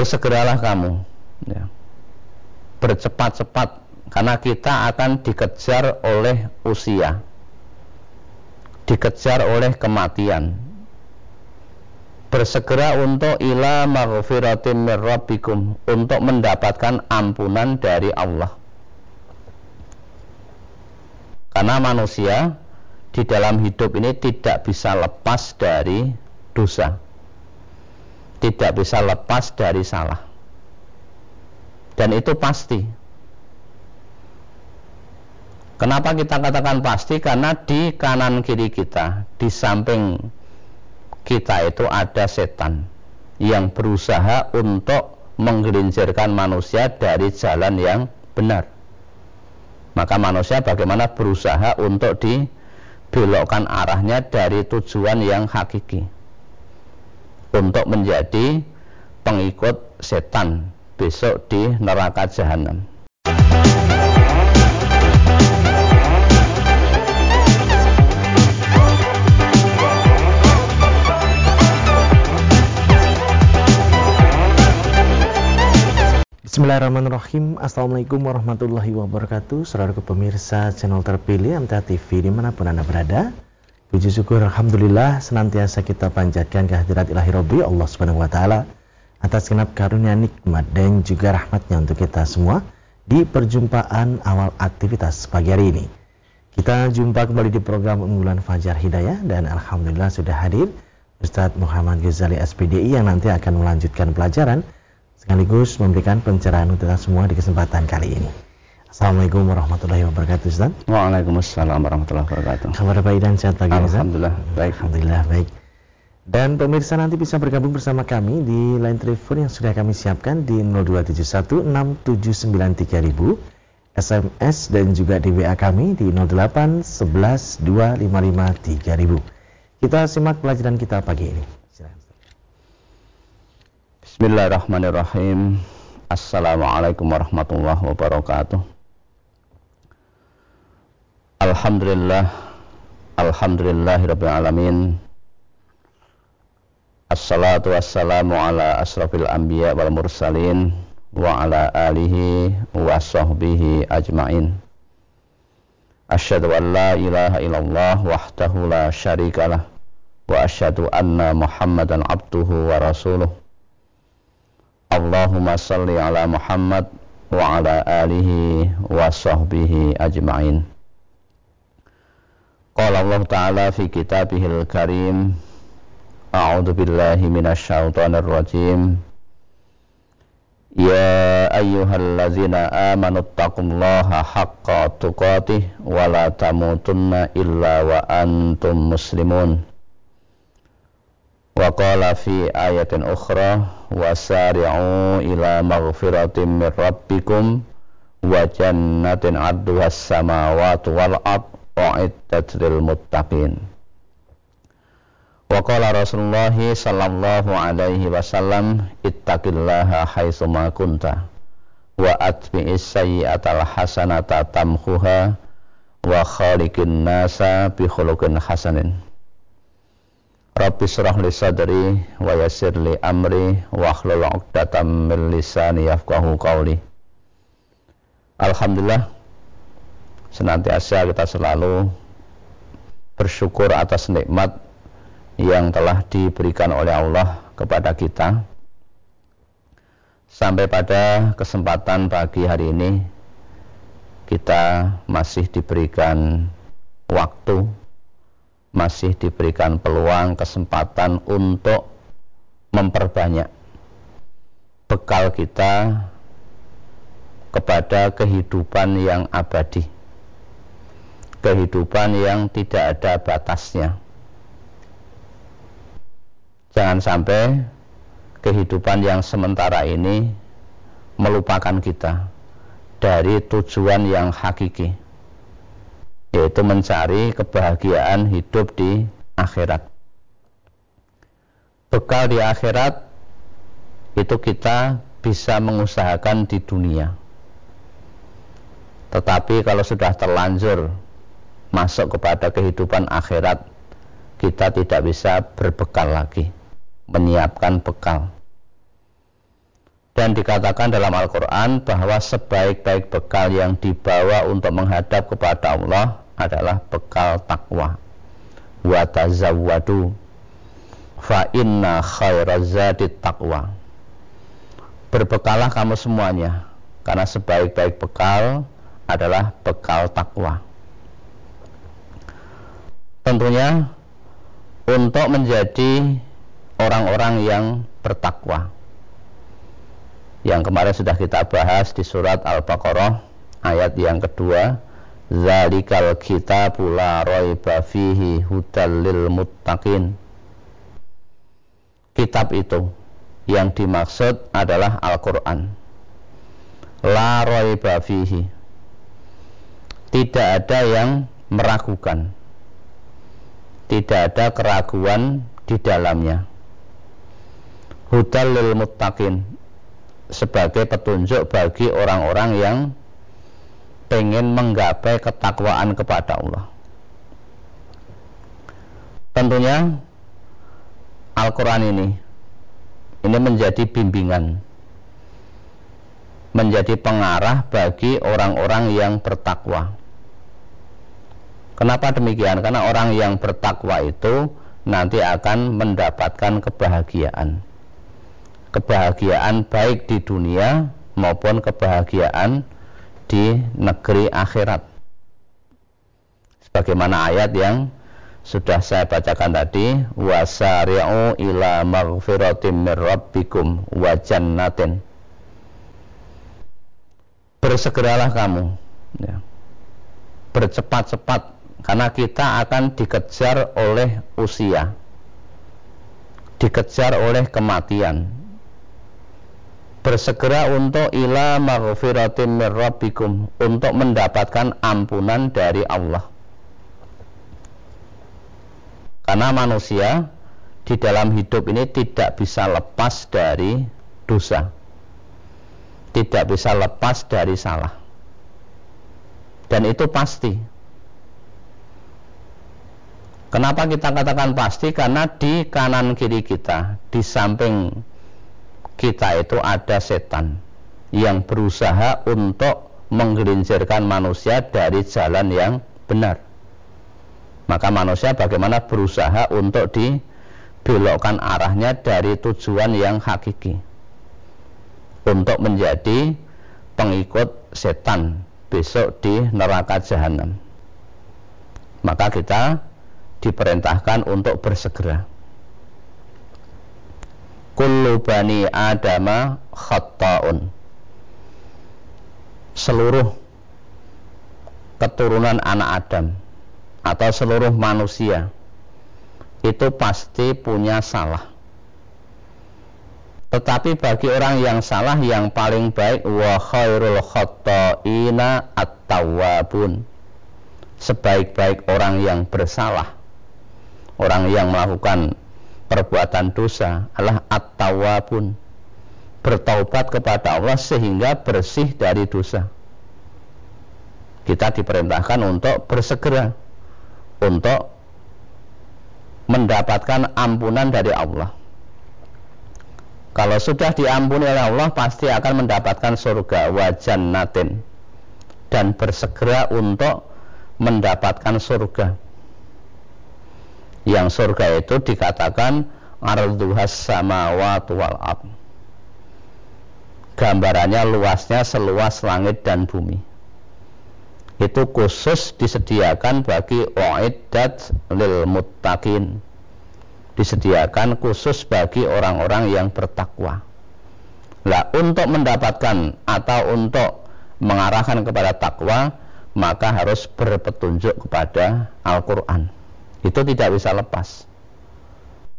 bersegeralah kamu. Ya. bercepat-cepat karena kita akan dikejar oleh usia. Dikejar oleh kematian. Bersegera untuk ila maghfiratin mir rabbikum untuk mendapatkan ampunan dari Allah. Karena manusia di dalam hidup ini tidak bisa lepas dari dosa tidak bisa lepas dari salah dan itu pasti Kenapa kita katakan pasti? Karena di kanan kiri kita, di samping kita itu ada setan yang berusaha untuk menggelincirkan manusia dari jalan yang benar. Maka manusia bagaimana berusaha untuk dibelokkan arahnya dari tujuan yang hakiki. Untuk menjadi pengikut setan besok di neraka jahanam. Bismillahirrahmanirrahim. Assalamualaikum warahmatullahi wabarakatuh. Saudara pemirsa channel terpilih MTA TV di mana pun anda berada Puji syukur Alhamdulillah senantiasa kita panjatkan kehadirat ilahi Rabbi Allah subhanahu wa ta'ala Atas genap karunia nikmat dan juga rahmatnya untuk kita semua Di perjumpaan awal aktivitas pagi hari ini Kita jumpa kembali di program unggulan Fajar Hidayah Dan Alhamdulillah sudah hadir Ustadz Muhammad Ghazali SPDI yang nanti akan melanjutkan pelajaran sekaligus memberikan pencerahan untuk kita semua di kesempatan kali ini. Assalamualaikum warahmatullahi wabarakatuh Ustaz. Waalaikumsalam warahmatullahi wabarakatuh. Kabar baik dan sehat pagi Alhamdulillah baik. Alhamdulillah baik. Dan pemirsa nanti bisa bergabung bersama kami di line telepon yang sudah kami siapkan di 02716793000 SMS dan juga di WA kami di 08112553000. Kita simak pelajaran kita pagi ini. Bismillahirrahmanirrahim Assalamualaikum warahmatullahi wabarakatuh Alhamdulillah Alhamdulillahirrabbilalamin Assalatu wassalamu ala asrafil anbiya wal mursalin Wa ala alihi wa sahbihi ajma'in. Asyhadu an la ilaha illallah wahdahu la syarikalah Wa asyhadu anna muhammadan abduhu wa rasuluh. Allahumma salli ala Muhammad wa ala alihi wa sahbihi ajma'in. Qala Allah Ta'ala fi kitabihil karim A'udhu billahi minasyaitonir rajim. Ya ayyuhallazina amanu taqullaha haqqa tuqatih wa la tamutunna illa wa antum muslimun. Wa qala fi ayatin ukhra wasari'u ila maghfiratin min rabbikum wa jannatin 'arduhas samawati wal ard u'iddat lil muttaqin wa qala Rasulullah sallallahu alaihi wasallam ittaqillaha haitsu ma kunta wa atbi'is sayyi'atal hasanata tamhuha wa khaliqin nasa bi khuluqin hasanin Rabbi surah li sadri wa yasir li amri wa akhlul 'uqdatam min lisani yafqahu qawli. Alhamdulillah senantiasa kita selalu bersyukur atas nikmat yang telah diberikan oleh Allah kepada kita. Sampai pada kesempatan pagi hari ini kita masih diberikan waktu masih diberikan peluang kesempatan untuk memperbanyak bekal kita kepada kehidupan yang abadi kehidupan yang tidak ada batasnya jangan sampai kehidupan yang sementara ini melupakan kita dari tujuan yang hakiki yaitu mencari kebahagiaan hidup di akhirat. Bekal di akhirat itu kita bisa mengusahakan di dunia. Tetapi kalau sudah terlanjur masuk kepada kehidupan akhirat, kita tidak bisa berbekal lagi, menyiapkan bekal. dan dikatakan dalam Al-Quran bahwa sebaik-baik bekal yang dibawa untuk menghadap kepada Allah adalah bekal takwa. Wa tazawwadu fa inna khairazati taqwa. Berbekalah kamu semuanya karena sebaik-baik bekal adalah bekal takwa tentunya untuk menjadi orang-orang yang bertakwa. Yang kemarin sudah kita bahas di surat Al-Baqarah ayat yang kedua Zalikal kitabu la raiba fihi hudal lil muttaqin. Kitab itu yang dimaksud adalah Al-Quran. La raiba fihi. Tidak ada yang meragukan Tidak ada keraguan di dalamnya Hudal lil muttaqin sebagai petunjuk bagi orang-orang yang pengen menggapai ketakwaan kepada Allah. Tentunya Al-Quran ini ini menjadi bimbingan menjadi pengarah bagi orang-orang yang bertakwa. Kenapa demikian? Karena orang yang bertakwa itu nanti akan mendapatkan kebahagiaan kebahagiaan baik di dunia maupun kebahagiaan di negeri akhirat. Sebagaimana ayat yang sudah saya bacakan tadi, wasari'u ila maghfiratim mir rabbikum wa jannatin. Bersegeralah kamu ya. Bercepat-cepat karena kita akan dikejar oleh usia. Dikejar oleh kematian bersegera untuk ila maghfiratin mir rabbikum untuk mendapatkan ampunan dari Allah. Karena manusia di dalam hidup ini tidak bisa lepas dari dosa. Tidak bisa lepas dari salah. Dan itu pasti. Kenapa kita katakan pasti? Karena di kanan kiri kita, di samping kita itu ada setan yang berusaha untuk menggelincirkan manusia dari jalan yang benar. Maka manusia bagaimana berusaha untuk dibelokkan arahnya dari tujuan yang hakiki. Untuk menjadi pengikut setan besok di neraka jahanam. Maka kita diperintahkan untuk bersegera. Kullu bani adama khatta'un. Seluruh keturunan anak Adam atau seluruh manusia itu pasti punya salah. Tetapi bagi orang yang salah yang paling baik wa khairul khatta'ina at-tawwabun. Sebaik-baik orang yang bersalah orang yang melakukan perbuatan dosa adalah at-tawwabun. Bertaubat kepada Allah sehingga bersih dari dosa. Kita diperintahkan untuk bersegera untuk mendapatkan ampunan dari Allah. Kalau sudah diampuni oleh Allah pasti akan mendapatkan surga wajan natin dan bersegera untuk mendapatkan surga yang surga itu dikatakan arduhas samawat wal ab gambarannya luasnya seluas langit dan bumi. Itu khusus disediakan bagi oidat lil muttaqin. Disediakan khusus bagi orang-orang yang bertakwa. Lah untuk mendapatkan atau untuk mengarahkan kepada takwa maka harus berpetunjuk kepada Al-Quran itu tidak bisa lepas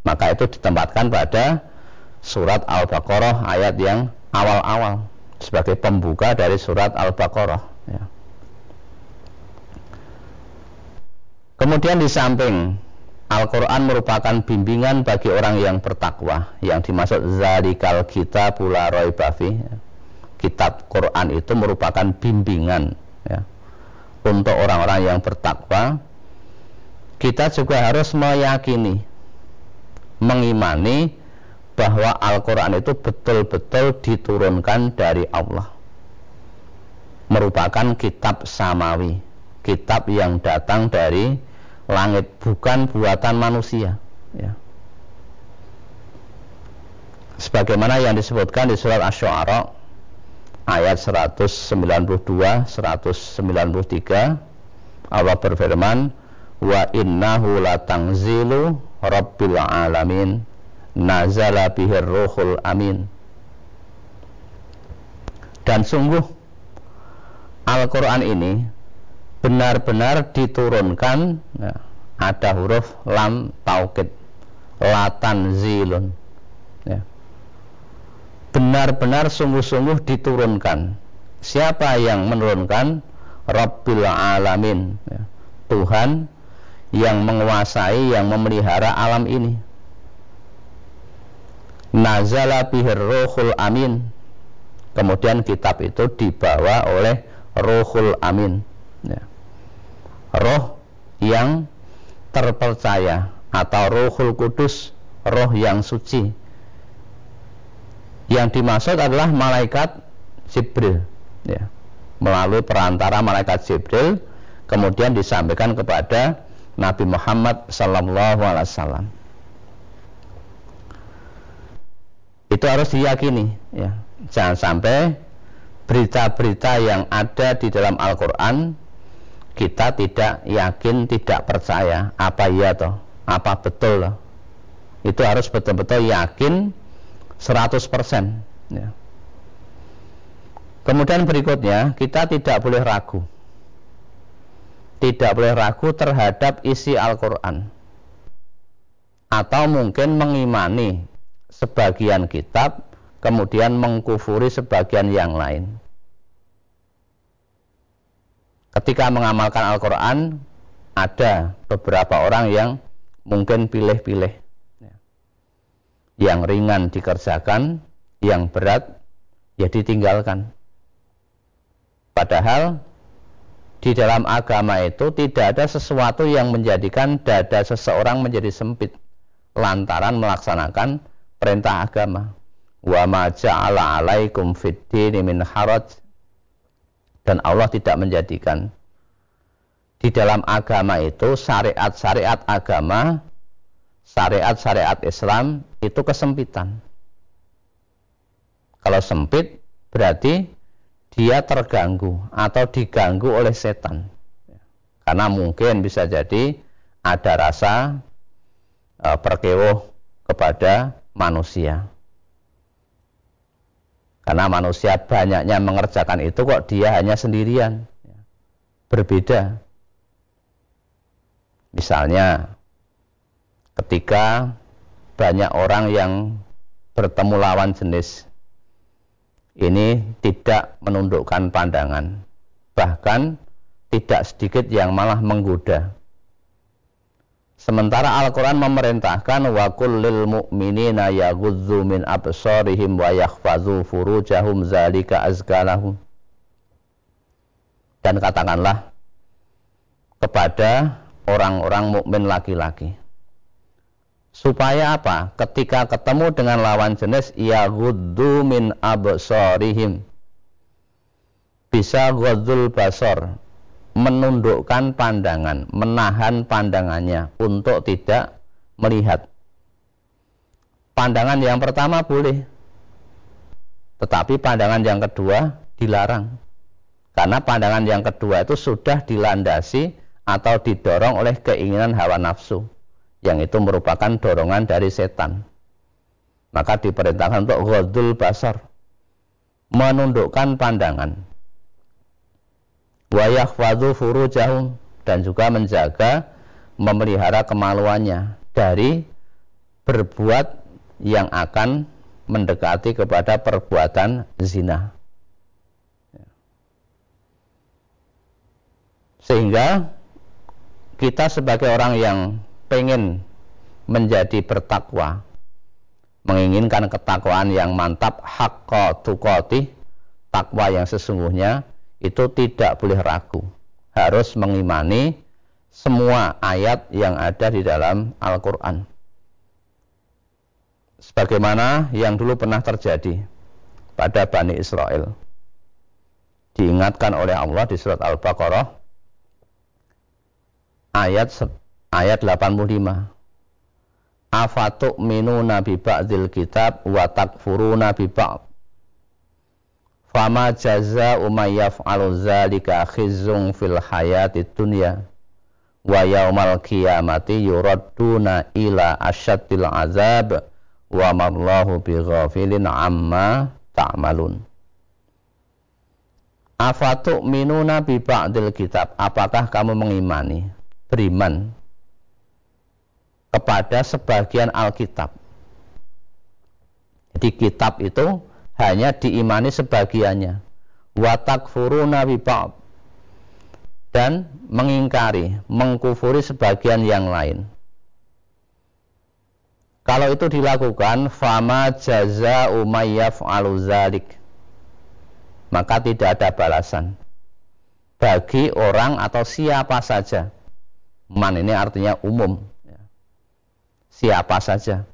maka itu ditempatkan pada surat Al-Baqarah ayat yang awal-awal sebagai pembuka dari surat Al-Baqarah ya. kemudian di samping Al-Quran merupakan bimbingan bagi orang yang bertakwa yang dimaksud zalikal kita pula roy bafi ya. kitab Quran itu merupakan bimbingan ya, untuk orang-orang yang bertakwa kita juga harus meyakini, mengimani bahwa Al-Quran itu betul-betul diturunkan dari Allah merupakan kitab samawi kitab yang datang dari langit bukan buatan manusia ya. sebagaimana yang disebutkan di surat Asy-Syu'ara ayat 192 193 Allah berfirman wa innahu latangzilu rabbil alamin. Nazala bihir ruhul amin. Dan sungguh Al-Quran ini benar-benar diturunkan ya, ada huruf lam taukid latan zilun ya. benar-benar sungguh-sungguh diturunkan. Siapa yang menurunkan? Rabbil Alamin. Ya. Tuhan yang menguasai yang memelihara alam ini nazala bihir ruhul amin kemudian kitab itu dibawa oleh ruhul amin ya. roh yang terpercaya atau ruhul kudus roh yang suci yang dimaksud adalah malaikat Jibril ya. melalui perantara malaikat Jibril kemudian disampaikan kepada Nabi Muhammad Sallallahu Alaihi Wasallam. Itu harus diyakini, ya. Jangan sampai berita-berita yang ada di dalam Al-Quran kita tidak yakin, tidak percaya apa iya toh, apa betul loh. Itu harus betul-betul yakin 100%. Ya. Kemudian berikutnya kita tidak boleh ragu tidak boleh ragu terhadap isi Al-Quran. Atau mungkin mengimani sebagian kitab kemudian mengkufuri sebagian yang lain. Ketika mengamalkan Al-Quran ada beberapa orang yang mungkin pilih-pilih. Yang ringan dikerjakan yang berat ya ditinggalkan. Padahal di dalam agama itu tidak ada sesuatu yang menjadikan dada seseorang menjadi sempit lantaran melaksanakan perintah agama. Wa ma ja'ala 'alaikum min haraj dan Allah tidak menjadikan di dalam agama itu syariat-syariat agama syariat-syariat Islam itu kesempitan. Kalau sempit berarti dia terganggu atau diganggu oleh setan. Karena mungkin bisa jadi ada rasa e, perkewuh kepada manusia. Karena manusia banyaknya mengerjakan itu kok dia hanya sendirian. Berbeda. Misalnya ketika banyak orang yang bertemu lawan jenis ini tidak menundukkan pandangan bahkan tidak sedikit yang malah menggoda. Sementara Al-Quran memerintahkan wa kullil mu'minina yaghudzu min absarihim wa yakhfazu furujahum zalika azkalahum dan katakanlah kepada orang-orang mukmin laki-laki supaya apa? Ketika ketemu dengan lawan jenis ya guddu min. Bisa ghadzul basar, menundukkan pandangan, menahan pandangannya untuk tidak melihat. Pandangan yang pertama boleh, tetapi pandangan yang kedua dilarang. Karena pandangan yang kedua itu sudah dilandasi atau didorong oleh keinginan hawa nafsu yang itu merupakan dorongan dari setan. Maka diperintahkan untuk ghadul basar, menundukkan pandangan. Wa yakhfadhu furujahum dan juga menjaga memelihara kemaluannya dari berbuat yang akan mendekati kepada perbuatan zina. Sehingga kita sebagai orang yang pengen menjadi bertakwa, menginginkan ketakwaan yang mantap, hakka tukoti, takwa yang sesungguhnya, itu tidak boleh ragu. Harus mengimani semua ayat yang ada di dalam Al-Quran. sebagaimana yang dulu pernah terjadi pada Bani Israel. Diingatkan oleh Allah di surat Al-Baqarah ayat ayat 85. Afatuk minu nabi ba'dil kitab wa takfuruna bi ba'd. Fama jaza umayyaf alu zalika khizung fil hayati dunya wa yaumal qiyamati yuradduna ila asyaddil azab wa mallahu bighafilin amma ta'malun. Afatu minuna bi ba'dil kitab. Apakah kamu mengimani, beriman kepada sebagian Alkitab? Jadi kitab itu hanya diimani sebagiannya. Wa takfuruna bi ba'd. Dan mengingkari, mengkufuri sebagian yang lain. Kalau itu dilakukan, fama jaza umayyaf aluzalik maka tidak ada balasan bagi orang atau siapa saja. Man ini artinya umum. Siapa saja,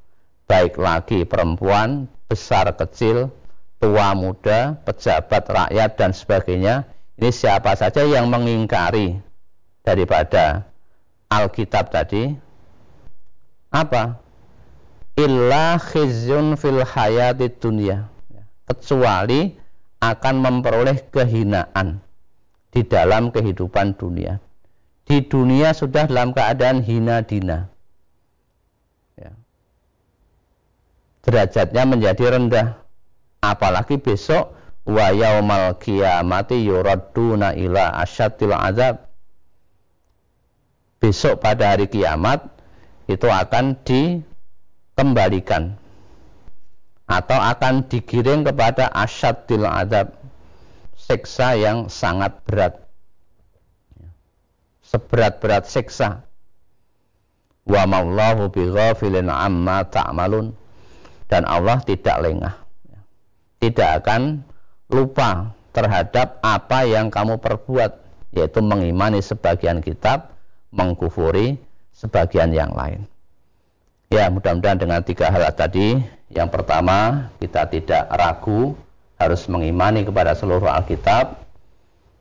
baik laki perempuan, besar kecil, tua muda, pejabat rakyat dan sebagainya. Ini siapa saja yang mengingkari daripada Alkitab tadi apa? Illa khizyun fil hayati dunia. Kecuali akan memperoleh kehinaan di dalam kehidupan dunia. Di dunia sudah dalam keadaan hina dina. Derajatnya menjadi rendah. Apalagi besok wa yaumal qiyamati yuradduna ila asyatil azab. Besok pada hari kiamat itu akan dikembalikan. Atau akan digiring kepada asyadil adab siksa yang sangat berat. Seberat-berat siksa wa mallahu bighafilin amma ta'malun dan Allah tidak lengah. Tidak akan lupa terhadap apa yang kamu perbuat yaitu mengimani sebagian kitab mengkufuri sebagian yang lain. Ya mudah-mudahan dengan tiga hal tadi. Yang pertama, kita tidak ragu harus mengimani kepada seluruh Alkitab.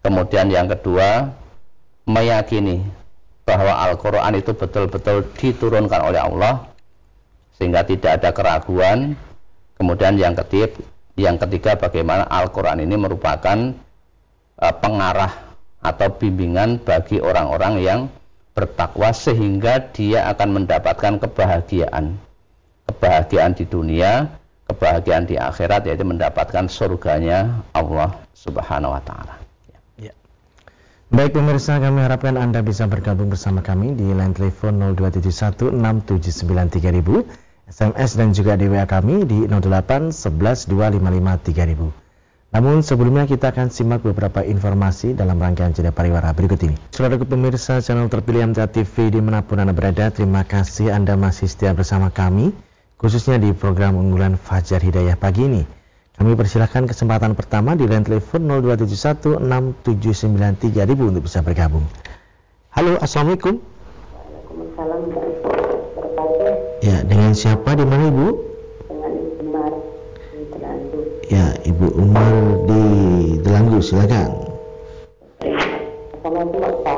Kemudian yang kedua, meyakini bahwa Al-Quran itu betul-betul diturunkan oleh Allah sehingga tidak ada keraguan. Kemudian yang ketiga, yang ketiga bagaimana Al-Quran ini merupakan uh, pengarah atau bimbingan bagi orang-orang yang bertakwa sehingga dia akan mendapatkan kebahagiaan kebahagiaan di dunia, kebahagiaan di akhirat yaitu mendapatkan surganya Allah Subhanahu wa taala. Ya. Baik pemirsa, kami harapkan Anda bisa bergabung bersama kami di line telepon 02716793000, SMS dan juga di WA kami di 08 11 Namun sebelumnya kita akan simak beberapa informasi dalam rangkaian jeda pariwara berikut ini. Saudara pemirsa channel terpilih MTA TV di mana pun Anda berada, terima kasih Anda masih setia bersama kami khususnya di program unggulan Fajar Hidayah pagi ini. Kami persilahkan kesempatan pertama di line telepon 02716793000 untuk bisa bergabung. Halo, Assalamualaikum. Siapa di mana Ibu? Dengan Ibu Umar di Delanggu. Ya, Ibu Umar di Delanggu, silakan. Assalamualaikum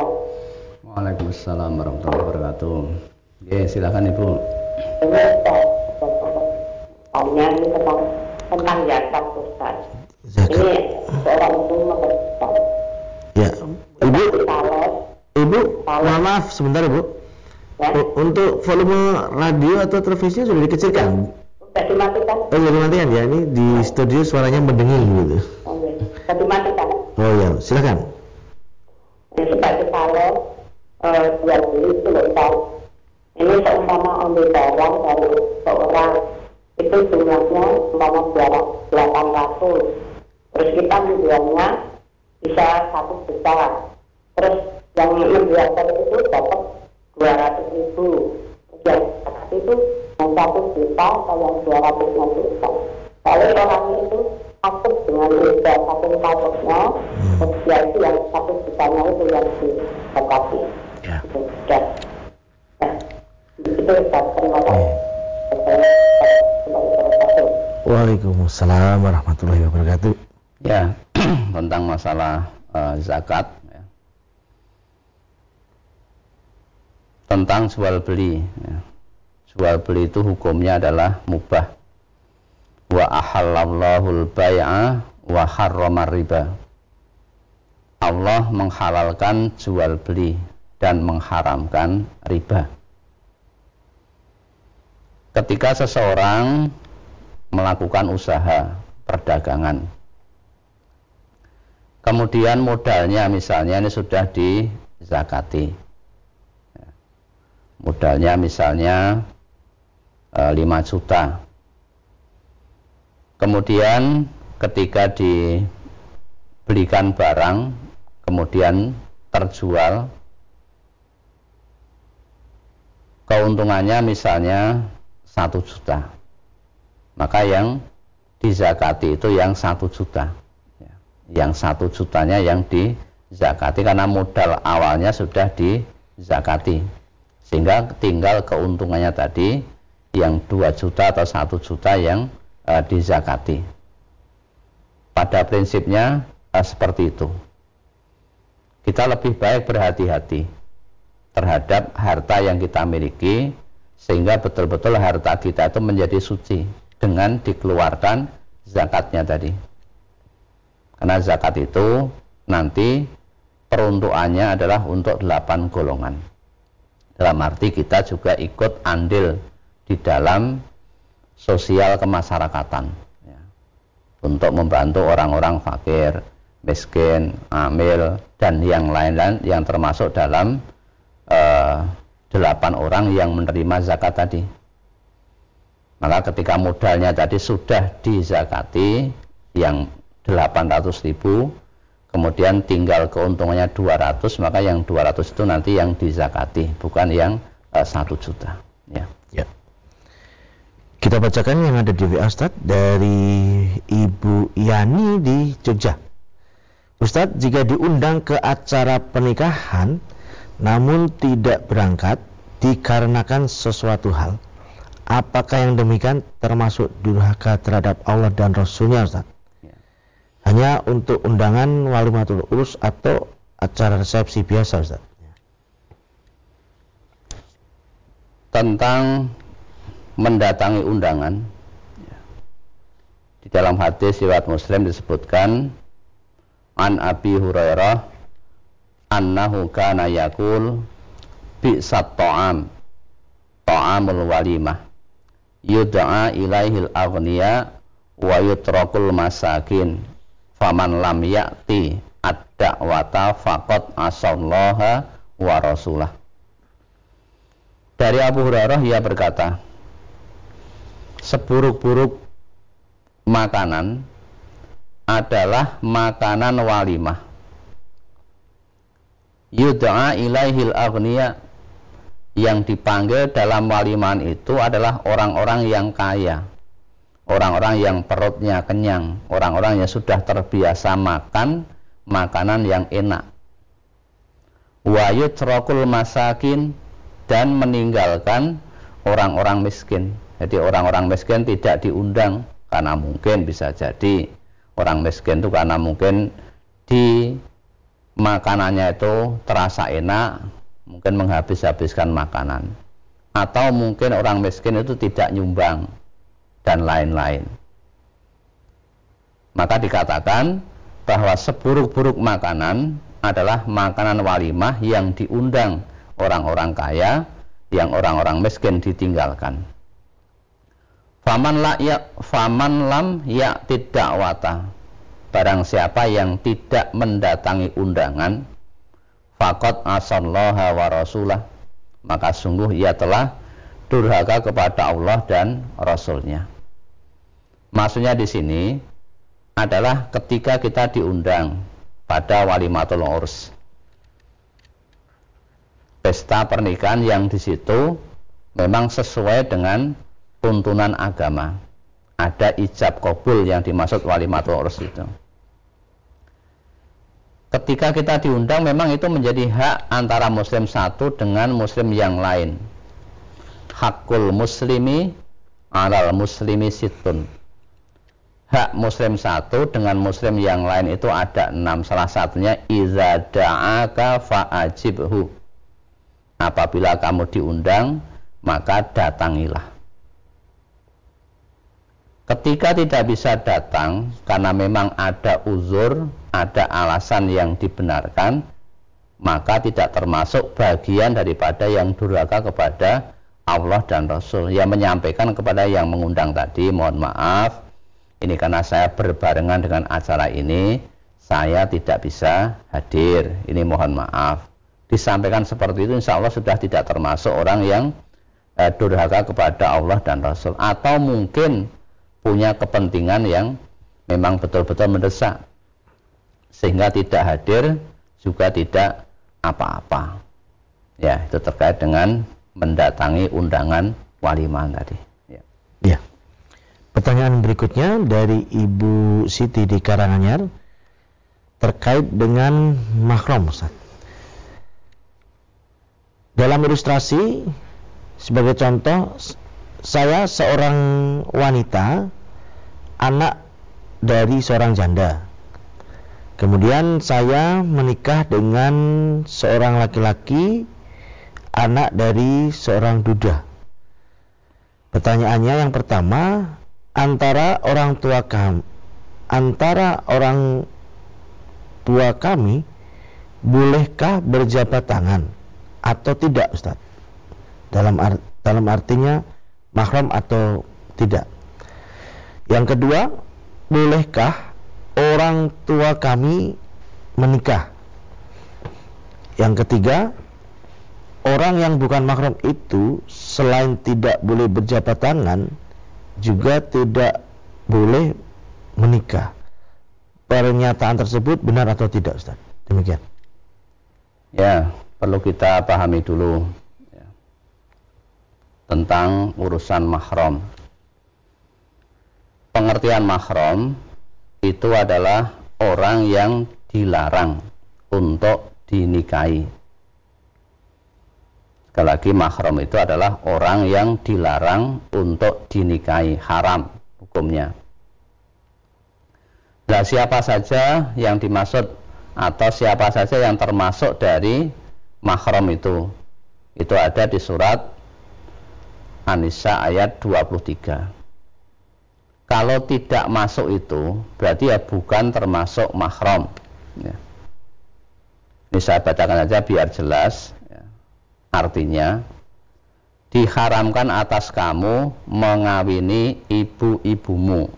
Waalaikumsalam warahmatullahi wabarakatuh. Ya, silakan Ibu. Ini ini tentang tentang zakat Ustaz. Zakat. Ini seorang ibu memberikan. Ya, Ibu. Ibu, maaf sebentar Ibu. Ya? Untuk volume radio atau televisi sudah dikecilkan? Sudah dimatikan. Oh, sudah dimatikan ya. Ini di studio suaranya mendenging gitu. Oh, iya. Sudah dimatikan. Oh ya, silakan. Ini sebagai kalau uh, jual beli itu Ustaz. Ini seumpama ambil barang dari seorang itu jumlahnya umpama 800 terus kita menjualnya bisa satu juta terus yang menjualkan itu dapat 200 ribu yang itu yang satu juta atau yang 200 juta kalau orangnya itu takut dengan harga satu takutnya dia itu yang satu jutanya itu yang didekati ya. itu ya. Nah, itu terima kasih Waalaikumsalam warahmatullahi wabarakatuh. Ya, tentang masalah uh, zakat ya. Tentang jual beli ya. Jual beli itu hukumnya adalah mubah. Wa ahallallahu al-bai'a wa harramar riba. Allah menghalalkan jual beli dan mengharamkan riba. Ketika seseorang melakukan usaha perdagangan, kemudian modalnya misalnya ini sudah dizakati, modalnya misalnya e, 5 juta, kemudian ketika dibelikan barang, kemudian terjual keuntungannya misalnya satu juta. Maka yang dizakati itu yang satu juta. Ya. yang satu jutanya yang dizakati karena modal awalnya sudah dizakati sehingga tinggal keuntungannya tadi yang dua juta atau satu juta yang uh, dizakati pada prinsipnya uh, seperti itu kita lebih baik berhati-hati terhadap harta yang kita miliki sehingga betul-betul harta kita itu menjadi suci dengan dikeluarkan zakatnya tadi. Karena zakat itu nanti peruntukannya adalah untuk delapan golongan. Dalam arti kita juga ikut andil di dalam sosial kemasyarakatan ya. untuk membantu orang-orang fakir, miskin, amil dan yang lain-lain yang termasuk dalam uh, delapan orang yang menerima zakat tadi. Maka ketika modalnya tadi sudah dizakati yang 800 ribu, kemudian tinggal keuntungannya 200, maka yang 200 itu nanti yang dizakati, bukan yang uh, eh, 1 juta. Ya. ya. Kita bacakan yang ada di WA Ustaz dari Ibu Yani di Jogja. Ustadz, jika diundang ke acara pernikahan, namun tidak berangkat dikarenakan sesuatu hal. Apakah yang demikian termasuk durhaka terhadap Allah dan Rasulnya Ustaz? Ya. Hanya untuk undangan walimatul urus atau acara resepsi biasa Ustaz? Tentang mendatangi undangan di dalam hadis riwayat Muslim disebutkan an Abi Hurairah annahu kana yakul bi'sat ta'am ta'amul walimah yud'a ilaihil aghniya wa yutrakul masakin faman lam ya'ti ad-da'wata faqad asallaha wa rasulah. Dari Abu Hurairah ia berkata seburuk-buruk makanan adalah makanan walimah. Yud'a ilaihil aghniya. Yang dipanggil dalam waliman itu adalah orang-orang yang kaya orang-orang yang perutnya kenyang orang-orang yang sudah terbiasa makan makanan yang enak. Wa yutrokul masakin dan meninggalkan orang-orang miskin. Jadi orang-orang miskin tidak diundang karena mungkin bisa jadi orang miskin itu karena mungkin di makanannya itu terasa enak, mungkin menghabis-habiskan makanan. Atau mungkin orang miskin itu tidak nyumbang dan lain-lain. Maka dikatakan bahwa seburuk-buruk makanan adalah makanan walimah yang diundang orang-orang kaya yang orang-orang miskin ditinggalkan. Faman la ya faman lam ya tidak wata barang siapa yang tidak mendatangi undangan fakot asallaha wa rasulah maka sungguh ia telah durhaka kepada Allah dan Rasulnya maksudnya di sini adalah ketika kita diundang pada walimatul urs pesta pernikahan yang di situ memang sesuai dengan tuntunan agama ada ijab kabul yang dimaksud walimatul urus itu. Ketika kita diundang memang itu menjadi hak antara muslim satu dengan muslim yang lain. Hakul muslimi alal muslimi situn. hak muslim satu dengan muslim yang lain itu ada enam. Salah satunya iza da'aka fa'ajibhu. Apabila kamu diundang maka datangilah. Ketika tidak bisa datang karena memang ada uzur ada alasan yang dibenarkan maka tidak termasuk bagian daripada yang durhaka kepada Allah dan Rasul. Yang menyampaikan kepada yang mengundang tadi mohon maaf ini karena saya berbarengan dengan acara ini saya tidak bisa hadir. Ini mohon maaf. Disampaikan seperti itu insya Allah sudah tidak termasuk orang yang eh, durhaka kepada Allah dan Rasul. Atau mungkin punya kepentingan yang memang betul-betul mendesak sehingga tidak hadir juga tidak apa-apa. Ya itu terkait dengan mendatangi undangan walimah tadi ya. ya. Pertanyaan berikutnya dari Ibu Siti di Karanganyar terkait dengan mahram Ustaz. Dalam ilustrasi sebagai contoh saya seorang wanita anak dari seorang janda. Kemudian saya menikah dengan seorang laki-laki anak dari seorang duda. Pertanyaannya yang pertama, antara orang tua kami antara orang tua kami bolehkah berjabat tangan atau tidak Ustaz? Dalam art, dalam artinya mahram atau tidak. Yang kedua bolehkah orang tua kami menikah? Yang ketiga orang yang bukan mahram itu selain tidak boleh berjabat tangan juga tidak boleh menikah. Pernyataan tersebut benar atau tidak, Ustaz? Demikian. Ya, perlu kita pahami dulu ya, tentang urusan mahram. Pengertian mahram itu adalah orang yang dilarang untuk dinikahi. Sekali lagi mahram itu adalah orang yang dilarang untuk dinikahi, haram hukumnya. Nah, siapa saja yang dimaksud atau siapa saja yang termasuk dari mahram itu? Itu ada di surat An-Nisa ayat 23. Kalau tidak masuk itu, berarti ya bukan termasuk mahram. Ya. Ini saya bacakan saja biar jelas. Artinya, diharamkan atas kamu mengawini ibu-ibumu.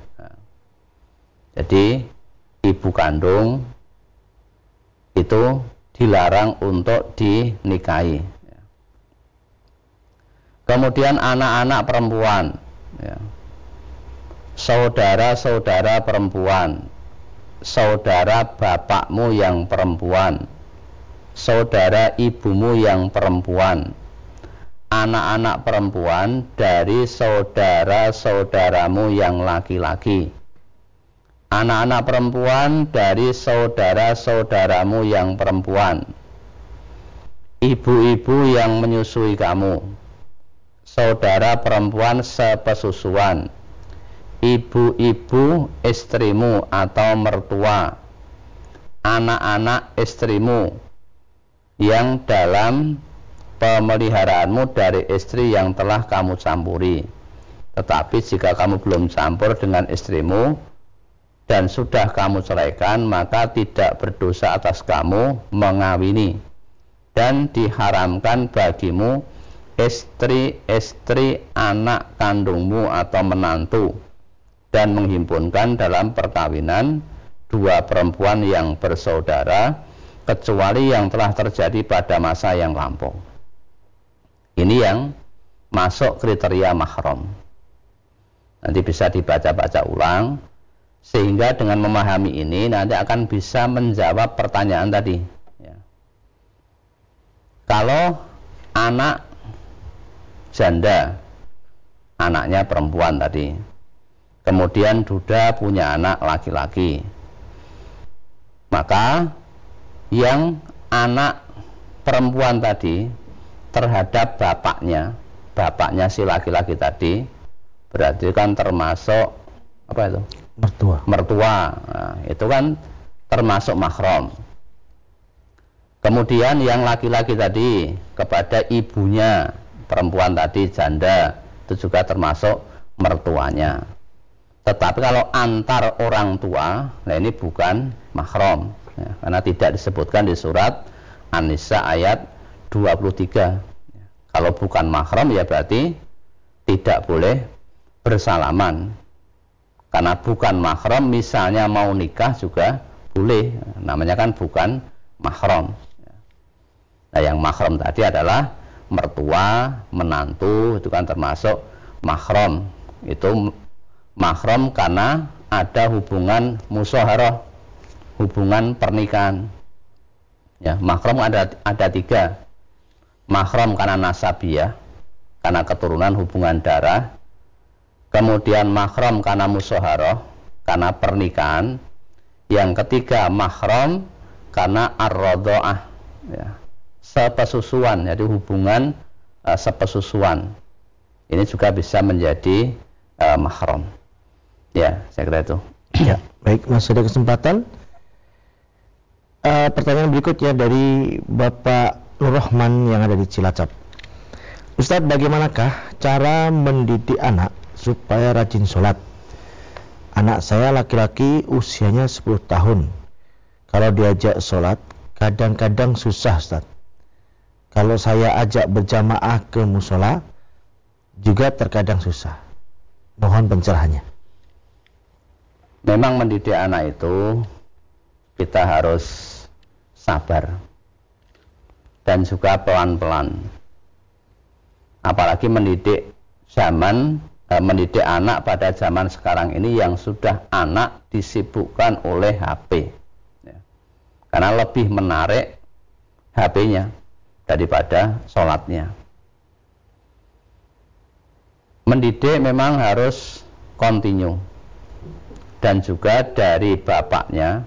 jadi, ibu kandung itu dilarang untuk dinikahi. Kemudian anak-anak perempuan, ya. saudara-saudara perempuan, saudara bapakmu yang perempuan, saudara ibumu yang perempuan, anak-anak perempuan dari saudara-saudaramu yang laki-laki, anak-anak perempuan dari saudara-saudaramu yang perempuan, ibu-ibu yang menyusui kamu, saudara perempuan sepesusuan, ibu-ibu istrimu atau mertua, anak-anak istrimu yang dalam pemeliharaanmu dari istri yang telah kamu campuri. Tetapi jika kamu belum campur dengan istrimu dan sudah kamu ceraikan, maka tidak berdosa atas kamu mengawini dan diharamkan bagimu istri-istri anak kandungmu atau menantu dan menghimpunkan dalam perkawinan dua perempuan yang bersaudara kecuali yang telah terjadi pada masa yang lampau. Ini yang masuk kriteria mahram. Nanti bisa dibaca-baca ulang sehingga dengan memahami ini nanti akan bisa menjawab pertanyaan tadi. Ya. Kalau anak janda, anaknya perempuan tadi, kemudian duda punya anak laki-laki, maka yang anak perempuan tadi terhadap bapaknya, bapaknya si laki-laki tadi berarti kan termasuk apa itu? Mertua. Mertua. Nah, itu kan termasuk mahram. Kemudian yang laki-laki tadi kepada ibunya perempuan tadi janda itu juga termasuk mertuanya. Tetapi kalau antar orang tua, nah ini bukan mahram ya, karena tidak disebutkan di surat An-Nisa ayat 23. Kalau bukan mahram ya berarti tidak boleh bersalaman. Karena bukan mahram misalnya mau nikah juga boleh. Namanya kan bukan mahram. Nah, yang mahram tadi adalah mertua, menantu itu kan termasuk mahram. Itu mahram karena ada hubungan musaharah, hubungan pernikahan. Ya, mahram ada ada tiga. Mahram karena nasabiah karena keturunan hubungan darah. Kemudian mahram karena musoharoh karena pernikahan. Yang ketiga mahram karena ar ya, sepesusuan jadi hubungan uh, sepesusuan. Ini juga bisa menjadi uh, mahram. Ya saya kira itu. Ya baik masih ada kesempatan uh, pertanyaan berikutnya dari Bapak Nur Rahman yang ada di Cilacap. Ustadz, bagaimanakah cara mendidik anak supaya rajin sholat? Anak saya laki-laki usianya 10 tahun. Kalau diajak sholat, kadang-kadang susah Ustadz. Kalau saya ajak berjamaah ke musola, juga terkadang susah. Mohon pencerahannya. Memang mendidik anak itu kita harus sabar dan juga pelan-pelan. Apalagi mendidik zaman eh, mendidik anak pada zaman sekarang ini yang sudah anak disibukkan oleh HP. Ya. Karena lebih menarik HP-nya daripada sholatnya. Mendidik memang harus kontinu dan juga dari bapaknya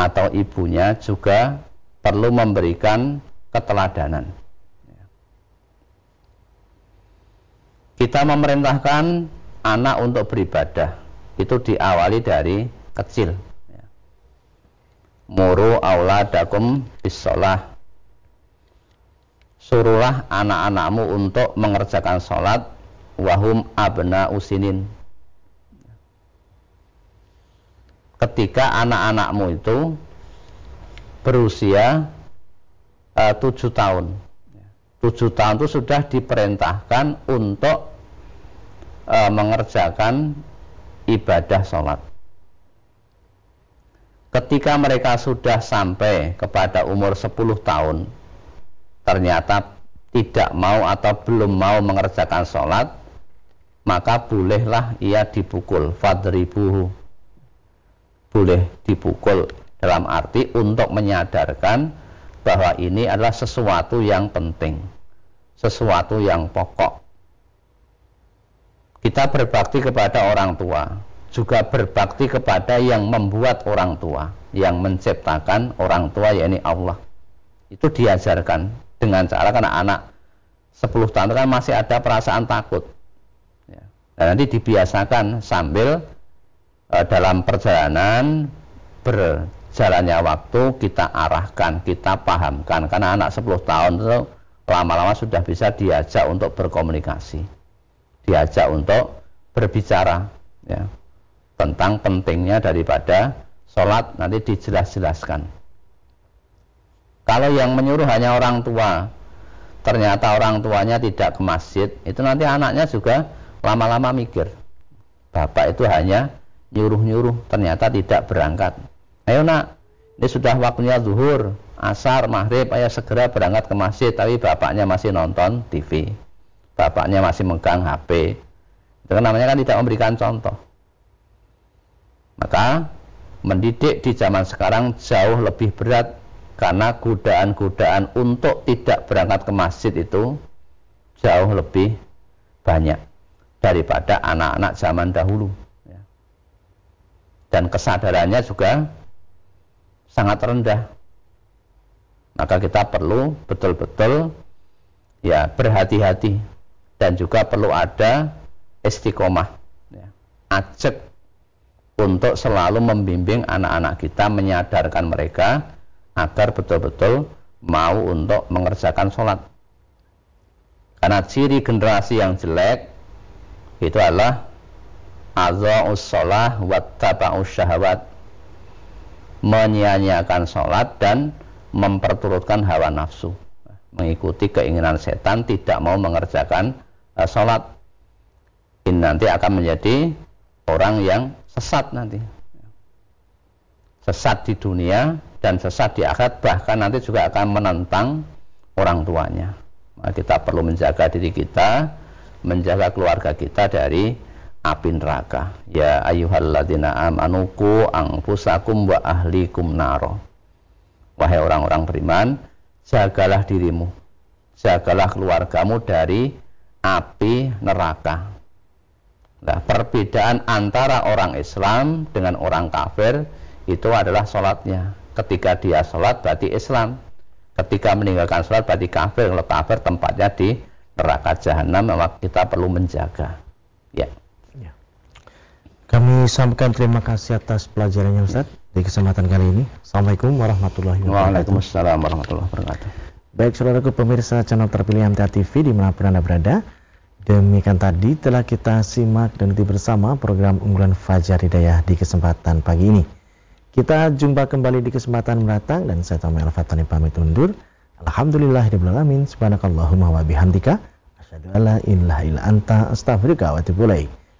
atau ibunya juga perlu memberikan keteladanan. Kita memerintahkan anak untuk beribadah itu diawali dari kecil. Muru auladakum bisolah. Suruhlah anak-anakmu untuk mengerjakan sholat wahum abna usinin. Ketika anak-anakmu itu berusia eh, tujuh tahun. Tujuh tahun itu sudah diperintahkan untuk uh, mengerjakan ibadah sholat. Ketika mereka sudah sampai kepada umur 10 tahun, ternyata tidak mau atau belum mau mengerjakan sholat, maka bolehlah ia dipukul, fadribuhu. Boleh dipukul dalam arti untuk menyadarkan bahwa ini adalah sesuatu yang penting, sesuatu yang pokok. Kita berbakti kepada orang tua, juga berbakti kepada yang membuat orang tua, yang menciptakan orang tua yakni Allah. Itu diajarkan dengan cara karena anak 10 tahun kan masih ada perasaan takut. Ya. Dan nanti dibiasakan sambil uh, dalam perjalanan ber jalannya waktu kita arahkan, kita pahamkan karena anak 10 tahun itu lama-lama sudah bisa diajak untuk berkomunikasi. Diajak untuk berbicara ya, tentang pentingnya daripada sholat nanti dijelas-jelaskan. Kalau yang menyuruh hanya orang tua, ternyata orang tuanya tidak ke masjid, itu nanti anaknya juga lama-lama mikir. Bapak itu hanya nyuruh-nyuruh, ternyata tidak berangkat. Ayo nak. Ini sudah waktunya zuhur asar maghrib. Ayo segera berangkat ke masjid. Tapi bapaknya masih nonton TV bapaknya masih megang HP itu kan namanya kan tidak memberikan contoh. Maka mendidik di zaman sekarang jauh lebih berat karena godaan-godaan untuk tidak berangkat ke masjid itu jauh lebih banyak daripada anak-anak zaman dahulu. Dan kesadarannya juga sangat rendah. Maka kita perlu betul-betul ya berhati-hati dan juga perlu ada istiqomah. Ya. Ajak untuk selalu membimbing anak-anak kita, menyadarkan mereka agar betul-betul mau untuk mengerjakan sholat. Karena ciri generasi yang jelek itu adalah aza'us sholah wattaba'us syahwat. Menyia-nyiakan sholat dan memperturutkan hawa nafsu. Mengikuti keinginan setan tidak mau mengerjakan uh, sholat. Ini nanti akan menjadi orang yang sesat nanti. Sesat di dunia dan sesat di akhirat bahkan nanti juga akan menentang orang tuanya. Maka kita perlu menjaga diri kita menjaga keluarga kita dari api neraka. Ya ayyuhalladzina amanu qu anfusakum wa ahlikum naro. Wahai orang-orang beriman, jagalah dirimu, jagalah keluargamu dari api neraka. Nah, perbedaan antara orang Islam dengan orang kafir itu adalah sholatnya. Ketika dia sholat berarti Islam. Ketika meninggalkan sholat berarti kafir. Kalau kafir tempatnya di neraka jahanam, maka kita perlu menjaga. Ya. Kami sampaikan terima kasih atas pelajarannya Ustaz di kesempatan kali ini. Assalamualaikum warahmatullahi wabarakatuh. Waalaikumsalam warahmatullahi wabarakatuh. Baik saudaraku pemirsa channel terpilih MTA TV di mana pun Anda berada. Demikian tadi telah kita simak dan ikuti bersama program unggulan Fajar Hidayah di kesempatan pagi ini. Kita jumpa kembali di kesempatan mendatang dan saya Tommy Al-Fatani pamit undur. Alhamdulillahirrahmanirrahim. Subhanakallahumma wa bihamdika. Asyadu ala ilaha illa anta astaghfirullah wa atubu